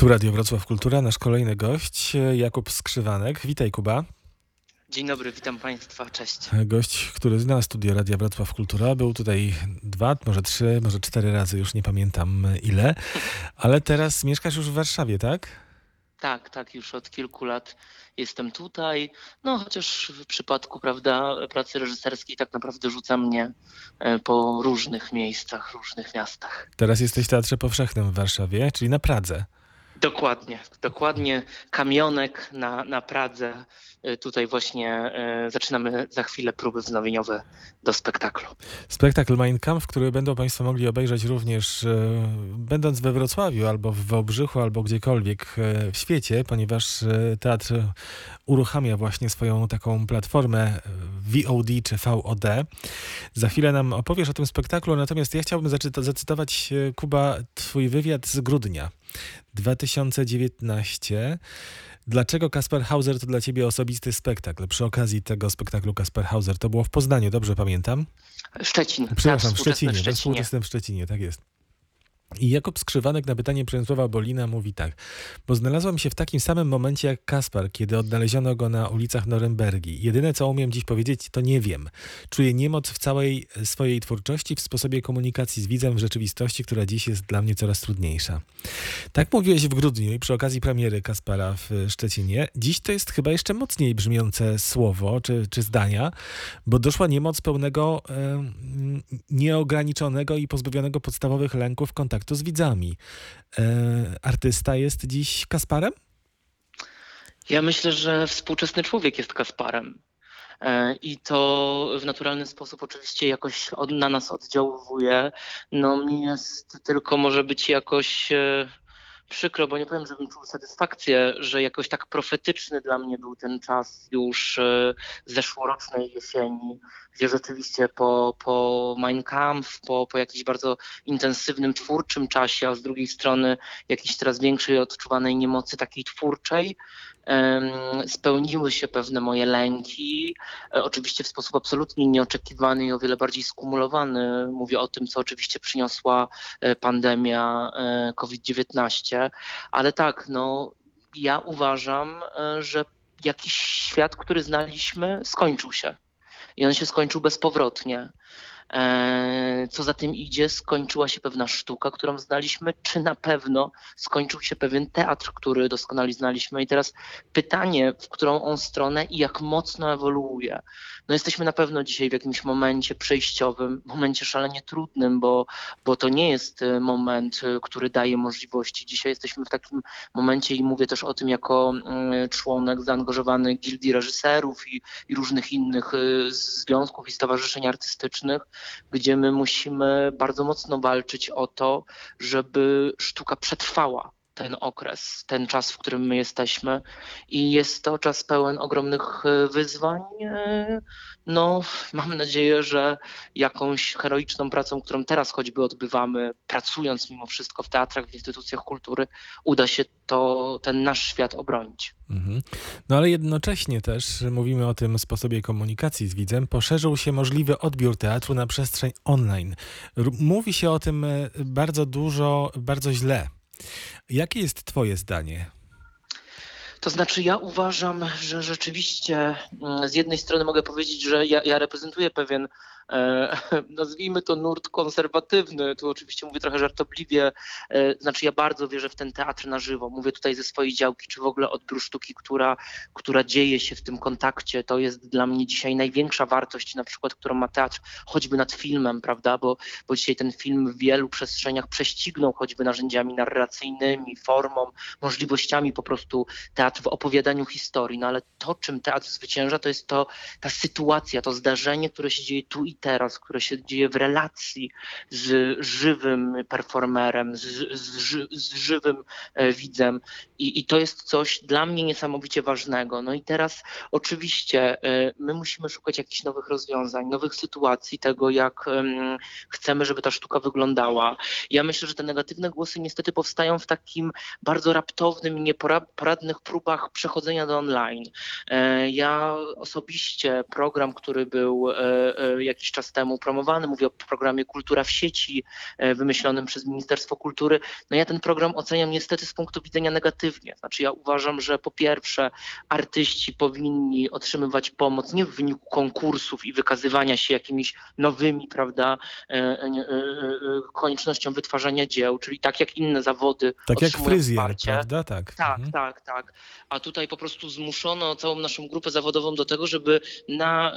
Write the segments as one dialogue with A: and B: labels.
A: Tu Radio Wrocław Kultura, nasz kolejny gość, Jakub Skrzywanek. Witaj Kuba.
B: Dzień dobry, witam Państwa, cześć.
A: Gość, który zna studio Radia Wrocław Kultura, był tutaj dwa, może trzy, może cztery razy, już nie pamiętam ile, ale teraz mieszkasz już w Warszawie, tak?
B: Tak, tak, już od kilku lat jestem tutaj. No chociaż w przypadku, prawda, pracy reżyserskiej tak naprawdę rzuca mnie e, po różnych miejscach, różnych miastach.
A: Teraz jesteś w Teatrze Powszechnym w Warszawie, czyli na Pradze.
B: Dokładnie, dokładnie. Kamionek na, na Pradze. Y, tutaj właśnie y, zaczynamy za chwilę próby wznowieniowe do spektaklu.
A: Spektakl Mein Kampf, który będą Państwo mogli obejrzeć również y, będąc we Wrocławiu, albo w Wałbrzychu, albo gdziekolwiek w świecie, ponieważ teatr uruchamia właśnie swoją taką platformę VOD czy VOD. Za chwilę nam opowiesz o tym spektaklu, natomiast ja chciałbym zacytować, Kuba, twój wywiad z grudnia 2019. Dlaczego Kasper Hauser to dla ciebie osobisty spektakl? Przy okazji tego spektaklu Kasper Hauser, to było w Poznaniu, dobrze pamiętam?
B: Szczecin.
A: Przepraszam, w Szczecinie, w Szczecinie. współczesnym w Szczecinie, tak jest. I Jakub Skrzywanek na pytanie Przemysława Bolina mówi tak. Bo znalazłam się w takim samym momencie jak Kaspar, kiedy odnaleziono go na ulicach Norymbergi. Jedyne, co umiem dziś powiedzieć, to nie wiem. Czuję niemoc w całej swojej twórczości, w sposobie komunikacji z widzem w rzeczywistości, która dziś jest dla mnie coraz trudniejsza. Tak mówiłeś w grudniu i przy okazji premiery Kaspara w Szczecinie. Dziś to jest chyba jeszcze mocniej brzmiące słowo czy, czy zdania, bo doszła niemoc pełnego e, nieograniczonego i pozbawionego podstawowych lęków kontaktu kontaktu z widzami. E, artysta jest dziś Kasparem?
B: Ja myślę, że współczesny człowiek jest Kasparem. E, I to w naturalny sposób oczywiście jakoś od, na nas oddziałuje. No mi jest tylko może być jakoś e, przykro, bo nie powiem, żebym czuł satysfakcję, że jakoś tak profetyczny dla mnie był ten czas już e, zeszłorocznej jesieni, gdzie rzeczywiście po, po Mein Kampf, po, po jakimś bardzo intensywnym, twórczym czasie, a z drugiej strony jakiejś coraz większej odczuwanej niemocy takiej twórczej, spełniły się pewne moje lęki. E, oczywiście w sposób absolutnie nieoczekiwany i o wiele bardziej skumulowany. Mówię o tym, co oczywiście przyniosła e, pandemia e, COVID-19, ale tak, no, ja uważam, że jakiś świat, który znaliśmy, skończył się. I on się skończył bezpowrotnie. E, co za tym idzie, skończyła się pewna sztuka, którą znaliśmy, czy na pewno skończył się pewien teatr, który doskonale znaliśmy. I teraz pytanie, w którą on stronę i jak mocno ewoluuje. No jesteśmy na pewno dzisiaj w jakimś momencie przejściowym, momencie szalenie trudnym, bo, bo to nie jest e, moment, e, który daje możliwości. Dzisiaj jesteśmy w takim momencie i mówię też o tym jako mm, członek zaangażowany gildii reżyserów i, i różnych innych związków i stowarzyszeń artystycznych, gdzie my musimy bardzo mocno walczyć o to, żeby sztuka przetrwała ten okres, ten czas, w którym my jesteśmy. I jest to czas pełen ogromnych e, wyzwań. E, no, mam nadzieję, że jakąś heroiczną pracą, którą teraz choćby odbywamy, pracując mimo wszystko w teatrach, w instytucjach kultury, uda się to, ten nasz świat obronić. Mhm.
A: No ale jednocześnie też mówimy o tym sposobie komunikacji z widzem. Poszerzył się możliwy odbiór teatru na przestrzeń online. Mówi się o tym e, bardzo dużo, bardzo źle. Jakie jest Twoje zdanie?
B: To znaczy, ja uważam, że rzeczywiście mm, z jednej strony mogę powiedzieć, że ja, ja reprezentuję pewien nazwijmy to nurt konserwatywny, tu oczywiście mówię trochę żartobliwie, e, znaczy ja bardzo wierzę w ten teatr na żywo, mówię tutaj ze swojej działki, czy w ogóle odbiór sztuki, która, która dzieje się w tym kontakcie, to jest dla mnie dzisiaj największa wartość na przykład, którą ma teatr, choćby nad filmem, prawda, bo, bo dzisiaj ten film w wielu przestrzeniach prześcignął choćby narzędziami narracyjnymi, formą, możliwościami po prostu teatr w opowiadaniu historii, no ale to, czym teatr zwycięża, to jest to ta sytuacja, to zdarzenie, które się dzieje tu i teraz, które się dzieje w relacji z żywym performerem, z, z, z żywym e, widzem. I, I to jest coś dla mnie niesamowicie ważnego. No i teraz oczywiście e, my musimy szukać jakichś nowych rozwiązań, nowych sytuacji, tego jak chcemy, żeby ta sztuka wyglądała. Ja myślę, że te negatywne głosy niestety powstają w takim bardzo raptownym i nieporadnych próbach przechodzenia do online. Ja osobiście program, który był jakiś czas temu promowany, mówię o programie Kultura w sieci, wymyślonym przez Ministerstwo Kultury, no ja ten program oceniam niestety z punktu widzenia negatywnie. Znaczy ja uważam, że po pierwsze artyści powinni otrzymywać pomoc nie w wyniku konkursów i wykazywania się jakimiś nowymi, prawda, e, e, e, koniecznością wytwarzania dzieł, czyli tak jak inne zawody.
A: Tak jak fryzjer, wsparcie. prawda? Tak.
B: Tak, mhm. tak, tak. A tutaj po prostu zmuszono całą naszą grupę zawodową do tego, żeby na,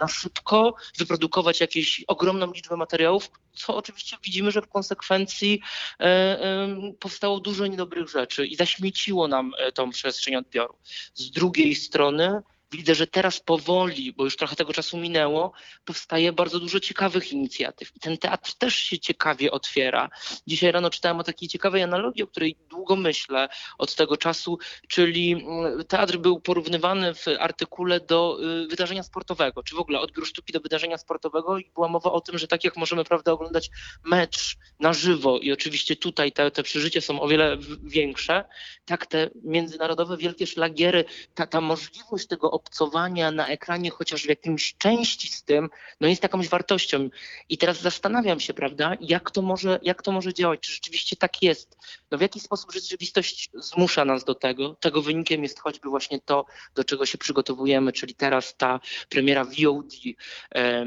B: na szybko wyprodukować jakąś ogromną liczbę materiałów, co oczywiście widzimy, że w konsekwencji powstało dużo niedobrych rzeczy i zaśmieciło nam tą przestrzeń odbioru. Z drugiej strony widzę, że teraz powoli, bo już trochę tego czasu minęło, powstaje bardzo dużo ciekawych inicjatyw. I ten teatr też się ciekawie otwiera. Dzisiaj rano czytałem o takiej ciekawej analogii, o której długo myślę od tego czasu, czyli mm, teatr był porównywany w artykule do y, wydarzenia sportowego, czy w ogóle odbiór sztuki do wydarzenia sportowego i była mowa o tym, że tak jak możemy prawda, oglądać mecz na żywo i oczywiście tutaj te, te przeżycia są o wiele większe, tak te międzynarodowe wielkie szlagiery, ta, ta możliwość tego obcowania na ekranie chociaż w jakimś części z tym, no jest jakąś wartością. I teraz zastanawiam się, prawda, jak to może, jak to może działać, czy rzeczywiście tak jest. No w jaki sposób rzeczywistość zmusza nas do tego. Tego wynikiem jest choćby właśnie to, do czego się przygotowujemy, czyli teraz ta premiera VOD e,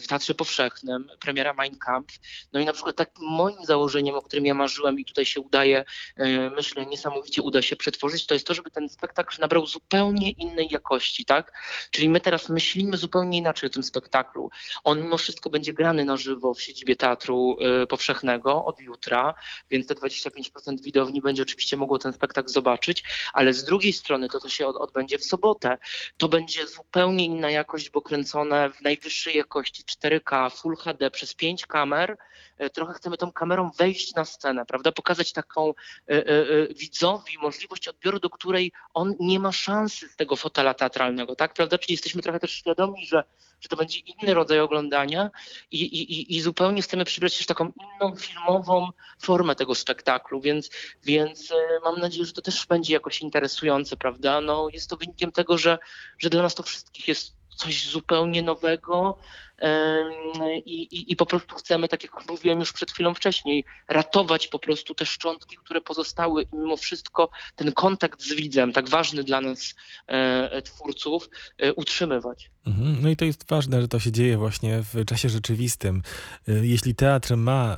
B: w Teatrze Powszechnym, premiera Mein Kampf. No i na przykład takim moim założeniem, o którym ja marzyłem i tutaj się udaje, e, myślę, niesamowicie uda się przetworzyć, to jest to, żeby ten spektakl nabrał zupełnie innej jakości, tak? Czyli my teraz myślimy zupełnie inaczej o tym spektaklu. On mimo wszystko będzie grany na żywo w siedzibie Teatru y, Powszechnego od jutra, więc te 25% widowni będzie oczywiście mogło ten spektakl zobaczyć, ale z drugiej strony to, co się odbędzie w sobotę, to będzie zupełnie inna jakość, bo kręcone w najwyższej jakości 4K, Full HD przez pięć kamer, trochę chcemy tą kamerą wejść na scenę, prawda? Pokazać taką e, e, widzowi możliwość odbioru, do której on nie ma szansy z tego fotela teatralnego, tak? Prawda? Czyli jesteśmy trochę też świadomi, że, że to będzie inny rodzaj oglądania i, i, i zupełnie chcemy przybrać też taką inną filmową formę tego spektaklu, więc, więc mam nadzieję, że to też będzie jakoś interesujące, prawda? No, jest to wynikiem tego, że, że dla nas to wszystkich jest coś zupełnie nowego, i, i, i po prostu chcemy, tak jak mówiłem już przed chwilą wcześniej, ratować po prostu te szczątki, które pozostały i mimo wszystko ten kontakt z widzem, tak ważny dla nas e, twórców, e, utrzymywać.
A: Mhm. No i to jest ważne, że to się dzieje właśnie w czasie rzeczywistym. E, jeśli teatr ma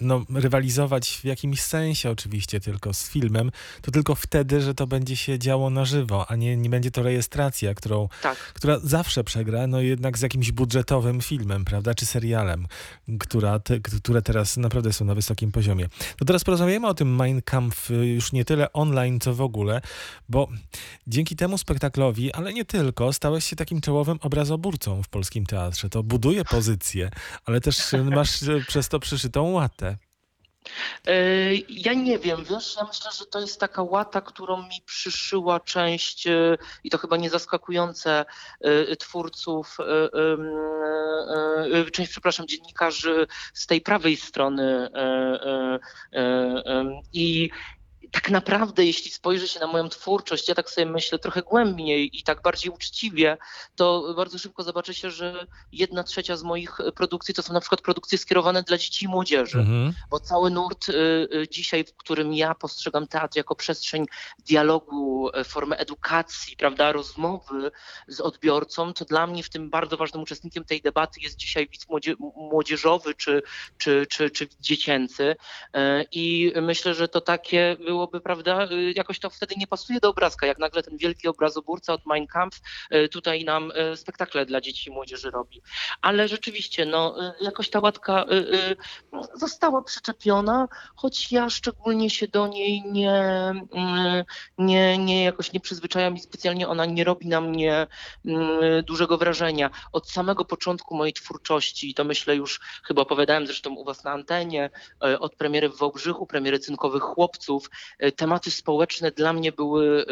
A: no, rywalizować w jakimś sensie oczywiście tylko z filmem, to tylko wtedy, że to będzie się działo na żywo, a nie, nie będzie to rejestracja, którą, tak. która zawsze przegra, no jednak z jakimś budżetowym filmem, prawda, czy serialem, która te, które teraz naprawdę są na wysokim poziomie. To teraz porozmawiamy o tym Mein Kampf już nie tyle online, co w ogóle, bo dzięki temu spektaklowi, ale nie tylko, stałeś się takim czołowym obrazoburcą w polskim teatrze. To buduje pozycję, ale też masz przez to przyszytą łatę.
B: E, ja nie wiem, wiesz, ja myślę, że to jest taka łata, którą mi przyszyła część, e, i to chyba nie zaskakujące, e, twórców, część, przepraszam, dziennikarzy z tej prawej strony. I tak naprawdę, jeśli spojrzy się na moją twórczość, ja tak sobie myślę trochę głębiej i tak bardziej uczciwie, to bardzo szybko zobaczy się, że jedna trzecia z moich produkcji to są na przykład produkcje skierowane dla dzieci i młodzieży. Mhm. Bo cały nurt y, y, dzisiaj, w którym ja postrzegam teatr jako przestrzeń dialogu, e, formę edukacji, prawda, rozmowy z odbiorcą, to dla mnie w tym bardzo ważnym uczestnikiem tej debaty jest dzisiaj widz młodzieżowy czy, czy, czy, czy dziecięcy. E, I myślę, że to takie było byłoby, prawda, y, jakoś to wtedy nie pasuje do obrazka, jak nagle ten wielki obrazoburca od Mein Kampf y, tutaj nam y, spektakle dla dzieci i młodzieży robi. Ale rzeczywiście, no, jakoś ta łatka została przyczepiona, choć ja szczególnie się do niej nie, nie, nie jakoś nie przyzwyczajam i specjalnie ona nie robi na mnie dużego wrażenia. Od samego początku mojej twórczości, to myślę już chyba opowiadałem zresztą u was na antenie, od premiery w Wałbrzychu, premiery Cynkowych Chłopców, tematy społeczne dla mnie były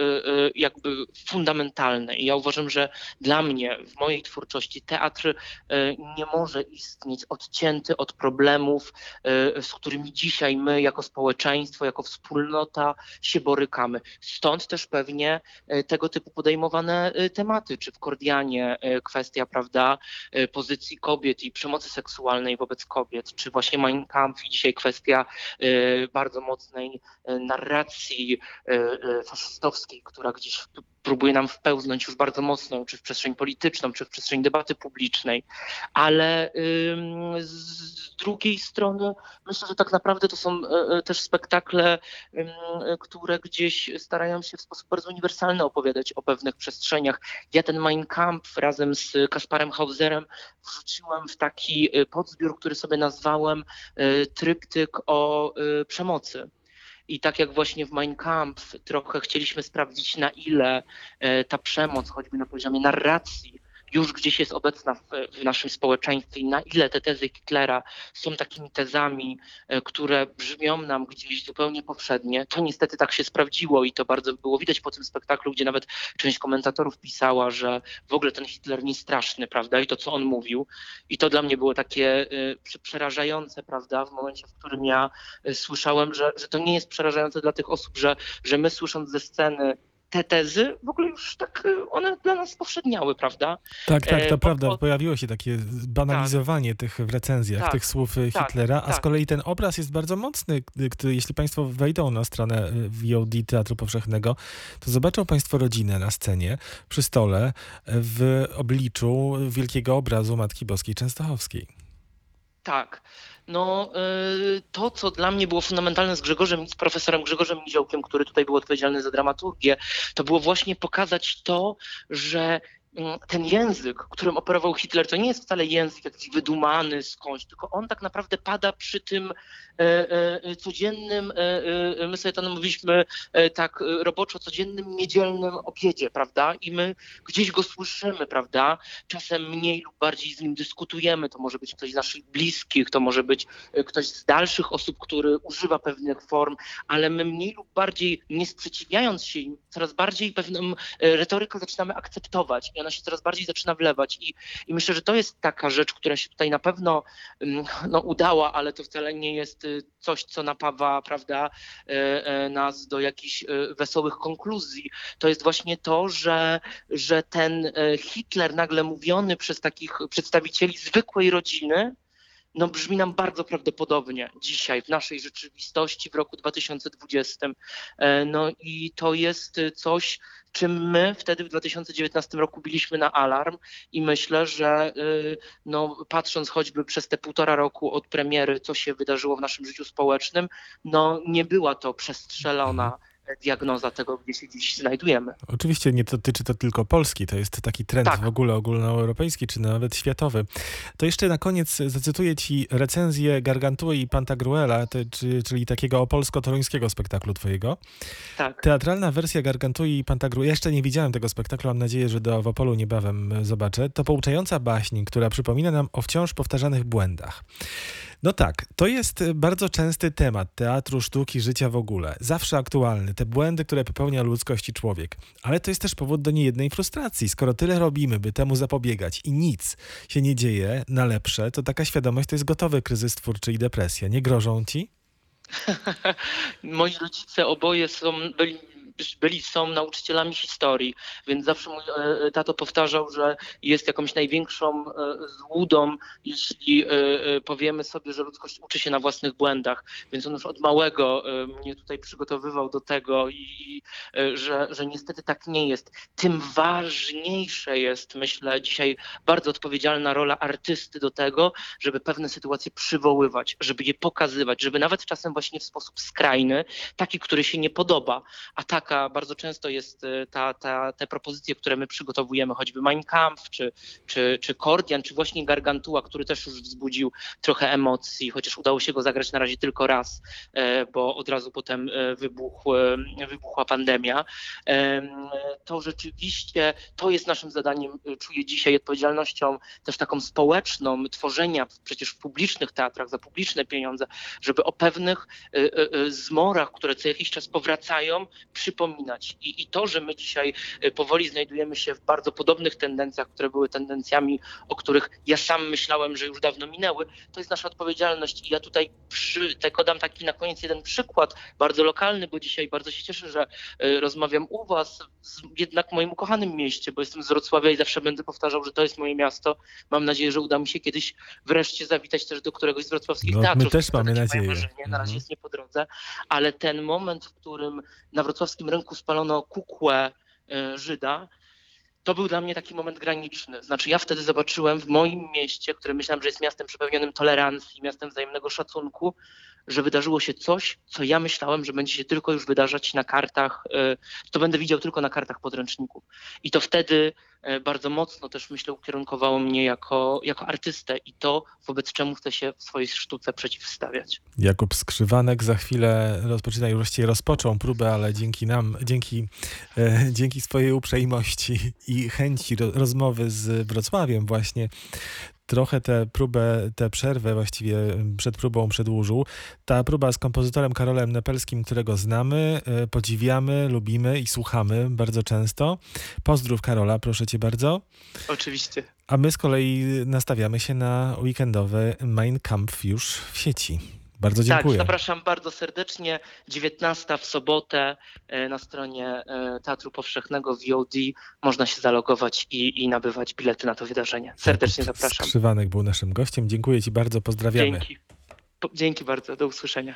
B: jakby fundamentalne. I ja uważam, że dla mnie w mojej twórczości teatr nie może istnieć odcięty od problemów, z którymi dzisiaj my jako społeczeństwo, jako wspólnota się borykamy. Stąd też pewnie tego typu podejmowane tematy, czy w Kordianie kwestia, prawda, pozycji kobiet i przemocy seksualnej wobec kobiet, czy właśnie Mein Kampf i dzisiaj kwestia bardzo mocnej narracji faszystowskiej, która gdzieś próbuje nam wpełznąć już bardzo mocno, czy w przestrzeń polityczną, czy w przestrzeń debaty publicznej, ale z drugiej strony myślę, że tak naprawdę to są e, e, też spektakle, które gdzieś starają się w sposób bardzo uniwersalny opowiadać o pewnych przestrzeniach. Ja ten Mein Kampf razem z Kasparem Hauserem wrzuciłem w taki e, podzbiór, który sobie nazwałem tryptyk o przemocy. I tak jak właśnie w Mein Kampf trochę chcieliśmy sprawdzić, na ile e, ta przemoc, choćby na poziomie narracji, już gdzieś jest obecna w, w, naszym społeczeństwie i na ile te tezy Hitlera są takimi tezami, e, które brzmią nam gdzieś zupełnie powszednie. To niestety tak się sprawdziło i to bardzo było widać po tym spektaklu, gdzie nawet część komentatorów pisała, że w ogóle ten Hitler nie straszny, prawda, i to co on mówił. I to dla mnie było takie y, przerażające, prawda, w momencie, w którym ja y, słyszałem, że, że to nie jest przerażające dla tych osób, że, że my słysząc ze sceny te tezy w ogóle już tak y, one dla nas powszedniały, prawda?
A: Tak, tak, to e, prawda. Bo... Pojawiło się takie banalizowanie tak. tych w recenzjach, tak, tych słów y, tak, Hitlera, a z tak. kolei ten obraz jest bardzo mocny. Który, jeśli Państwo wejdą na stronę y, VOD Teatru Powszechnego, to zobaczą Państwo rodzinę na scenie, przy stole, w obliczu wielkiego obrazu Matki Boskiej Częstochowskiej.
B: Tak. No, y, to, co dla mnie było fundamentalne z Grzegorzem, z profesorem Grzegorzem Niziołkiem, który tutaj był odpowiedzialny za dramaturgię, to było właśnie pokazać to, że ten język, którym operował Hitler, to nie jest wcale język jakiś wydumany skądś, tylko on tak naprawdę pada przy tym e, e, codziennym, e, my sobie to mówiliśmy tak roboczo, codziennym niedzielnym obiedzie, prawda? I my gdzieś go słyszymy, prawda? Czasem mniej lub bardziej z nim dyskutujemy. To może być ktoś z naszych bliskich, to może być ktoś z dalszych osób, który używa pewnych form, ale my mniej lub bardziej nie sprzeciwiając się im, coraz bardziej pewną retorykę zaczynamy akceptować ona się coraz bardziej zaczyna wlewać i, i myślę, że to jest taka rzecz, która się tutaj na pewno mm, no, udała, ale to wcale nie jest y, coś, co napawa prawda, e, e, nas do jakichś e, wesołych konkluzji. To jest właśnie to, że, że ten Hitler nagle mówiony przez takich przedstawicieli zwykłej rodziny, no brzmi nam bardzo prawdopodobnie dzisiaj w naszej rzeczywistości w roku 2020. No i to jest coś, czym my wtedy w 2019 roku biliśmy na alarm i myślę, że y, no, patrząc choćby przez te półtora roku od premiery, co się wydarzyło w naszym życiu społecznym, no nie była to przestrzelona diagnoza tego, gdzie się dziś znajdujemy.
A: Oczywiście nie dotyczy to tylko Polski, to jest taki trend tak. w ogóle ogólnoeuropejski, czy nawet światowy. To jeszcze na koniec zacytuję ci recenzję Gargantue i Pantagruela, te, czy, czyli takiego opolsko-toruńskiego spektaklu twojego. Tak. Teatralna wersja Gargantue i Pantagruela, jeszcze nie widziałem tego spektaklu, mam nadzieję, że do Opolu niebawem zobaczę. To pouczająca baśń, która przypomina nam o wciąż powtarzanych błędach. No tak, to jest bardzo częsty temat teatru, sztuki, życia w ogóle. Zawsze aktualny, te błędy, które popełnia ludzkość i człowiek. Ale to jest też powód do niejednej frustracji. Skoro tyle robimy, by temu zapobiegać i nic się nie dzieje na lepsze, to taka świadomość to jest gotowy kryzys twórczy i depresja. Nie grożą ci?
B: Moi rodzice oboje są, byli byli, są nauczycielami historii, więc zawsze mój e, tato powtarzał, że jest jakąś największą e, złudą, jeśli e, powiemy sobie, że ludzkość uczy się na własnych błędach. Więc on już od małego mnie tutaj przygotowywał do tego i że, że niestety tak nie jest. Tym ważniejsze jest, myślę, dzisiaj bardzo odpowiedzialna rola artysty do tego, żeby pewne sytuacje przywoływać, żeby je pokazywać, żeby nawet czasem właśnie w sposób skrajny, taki, który się nie podoba, a taki, taka, bardzo często jest y, ta, ta, te propozycje, które my przygotowujemy, choćby Mein Kampf, czy, czy, czy Kordian, czy właśnie Gargantua, który też już wzbudził trochę emocji, chociaż udało się go zagrać na razie tylko raz, e, bo od razu potem e, wybuchł, e, wybuchła pandemia. Em, To rzeczywiście to jest naszym zadaniem, czuję dzisiaj odpowiedzialnością też taką społeczną, tworzenia przecież w publicznych teatrach za publiczne pieniądze, żeby o pewnych zmorach, które co jakiś czas powracają, przypominać. I, I to, że my dzisiaj y, powoli znajdujemy się w bardzo podobnych tendencjach, które były tendencjami, o których ja sam myślałem, że już dawno minęły, to jest nasza odpowiedzialność. I ja tutaj przy, tylko dam taki na koniec jeden przykład, bardzo lokalny, bo dzisiaj bardzo się cieszę, że y, rozmawiam u Was, z, jednak w moim ukochanym mieście, bo jestem z Wrocławia i zawsze będę powtarzał, że to jest moje miasto. Mam nadzieję, że uda mi się kiedyś wreszcie zawitać też do któregoś z wrocławskich
A: No, my
B: teatrów.
A: też
B: To
A: mamy nadzieję.
B: Marzenie. Na razie
A: Mhm.
B: jest nie po drodze, ale ten moment, w którym na wrocławskim rynku spalono kukłę y, Żyda, to był dla mnie taki moment graniczny. Znaczy, ja wtedy zobaczyłem w moim mieście, które myślałem, że jest miastem przepełnionym tolerancji, miastem wzajemnego szacunku, że wydarzyło się coś, co ja myślałem, że będzie się tylko już wydarzać na kartach, y, to będę widział tylko na kartach podręczników. I to wtedy bardzo mocno też myślę ukierunkowało mnie jako, jako artystę i to, wobec czemu chcę się w swojej sztuce przeciwstawiać.
A: Jakub Skrzywanek za chwilę rozpoczyna, już właściwie rozpoczął próbę, ale dzięki nam, dzięki, e, dzięki swojej uprzejmości i chęci ro, rozmowy z Wrocławiem właśnie trochę tę próbę, tę przerwę właściwie przed próbą przedłużył. Ta próba z kompozytorem Karolem Nepelskim, którego znamy, e, podziwiamy, lubimy i słuchamy bardzo często. Pozdrów Karola, proszę cię bardzo.
B: Oczywiście.
A: A my z kolei nastawiamy się na weekendowy Mein Kampf już w sieci. Bardzo dziękuję.
B: Tak, zapraszam bardzo serdecznie. 19 w sobotę e, na stronie e, Teatru Powszechnego VOD można się zalogować i, i nabywać bilety na to wydarzenie. Serdecznie zapraszam.
A: Skrzywanek był naszym gościem. Dziękuję Ci bardzo, pozdrawiamy.
B: Dzięki. Dzięki bardzo, do usłyszenia.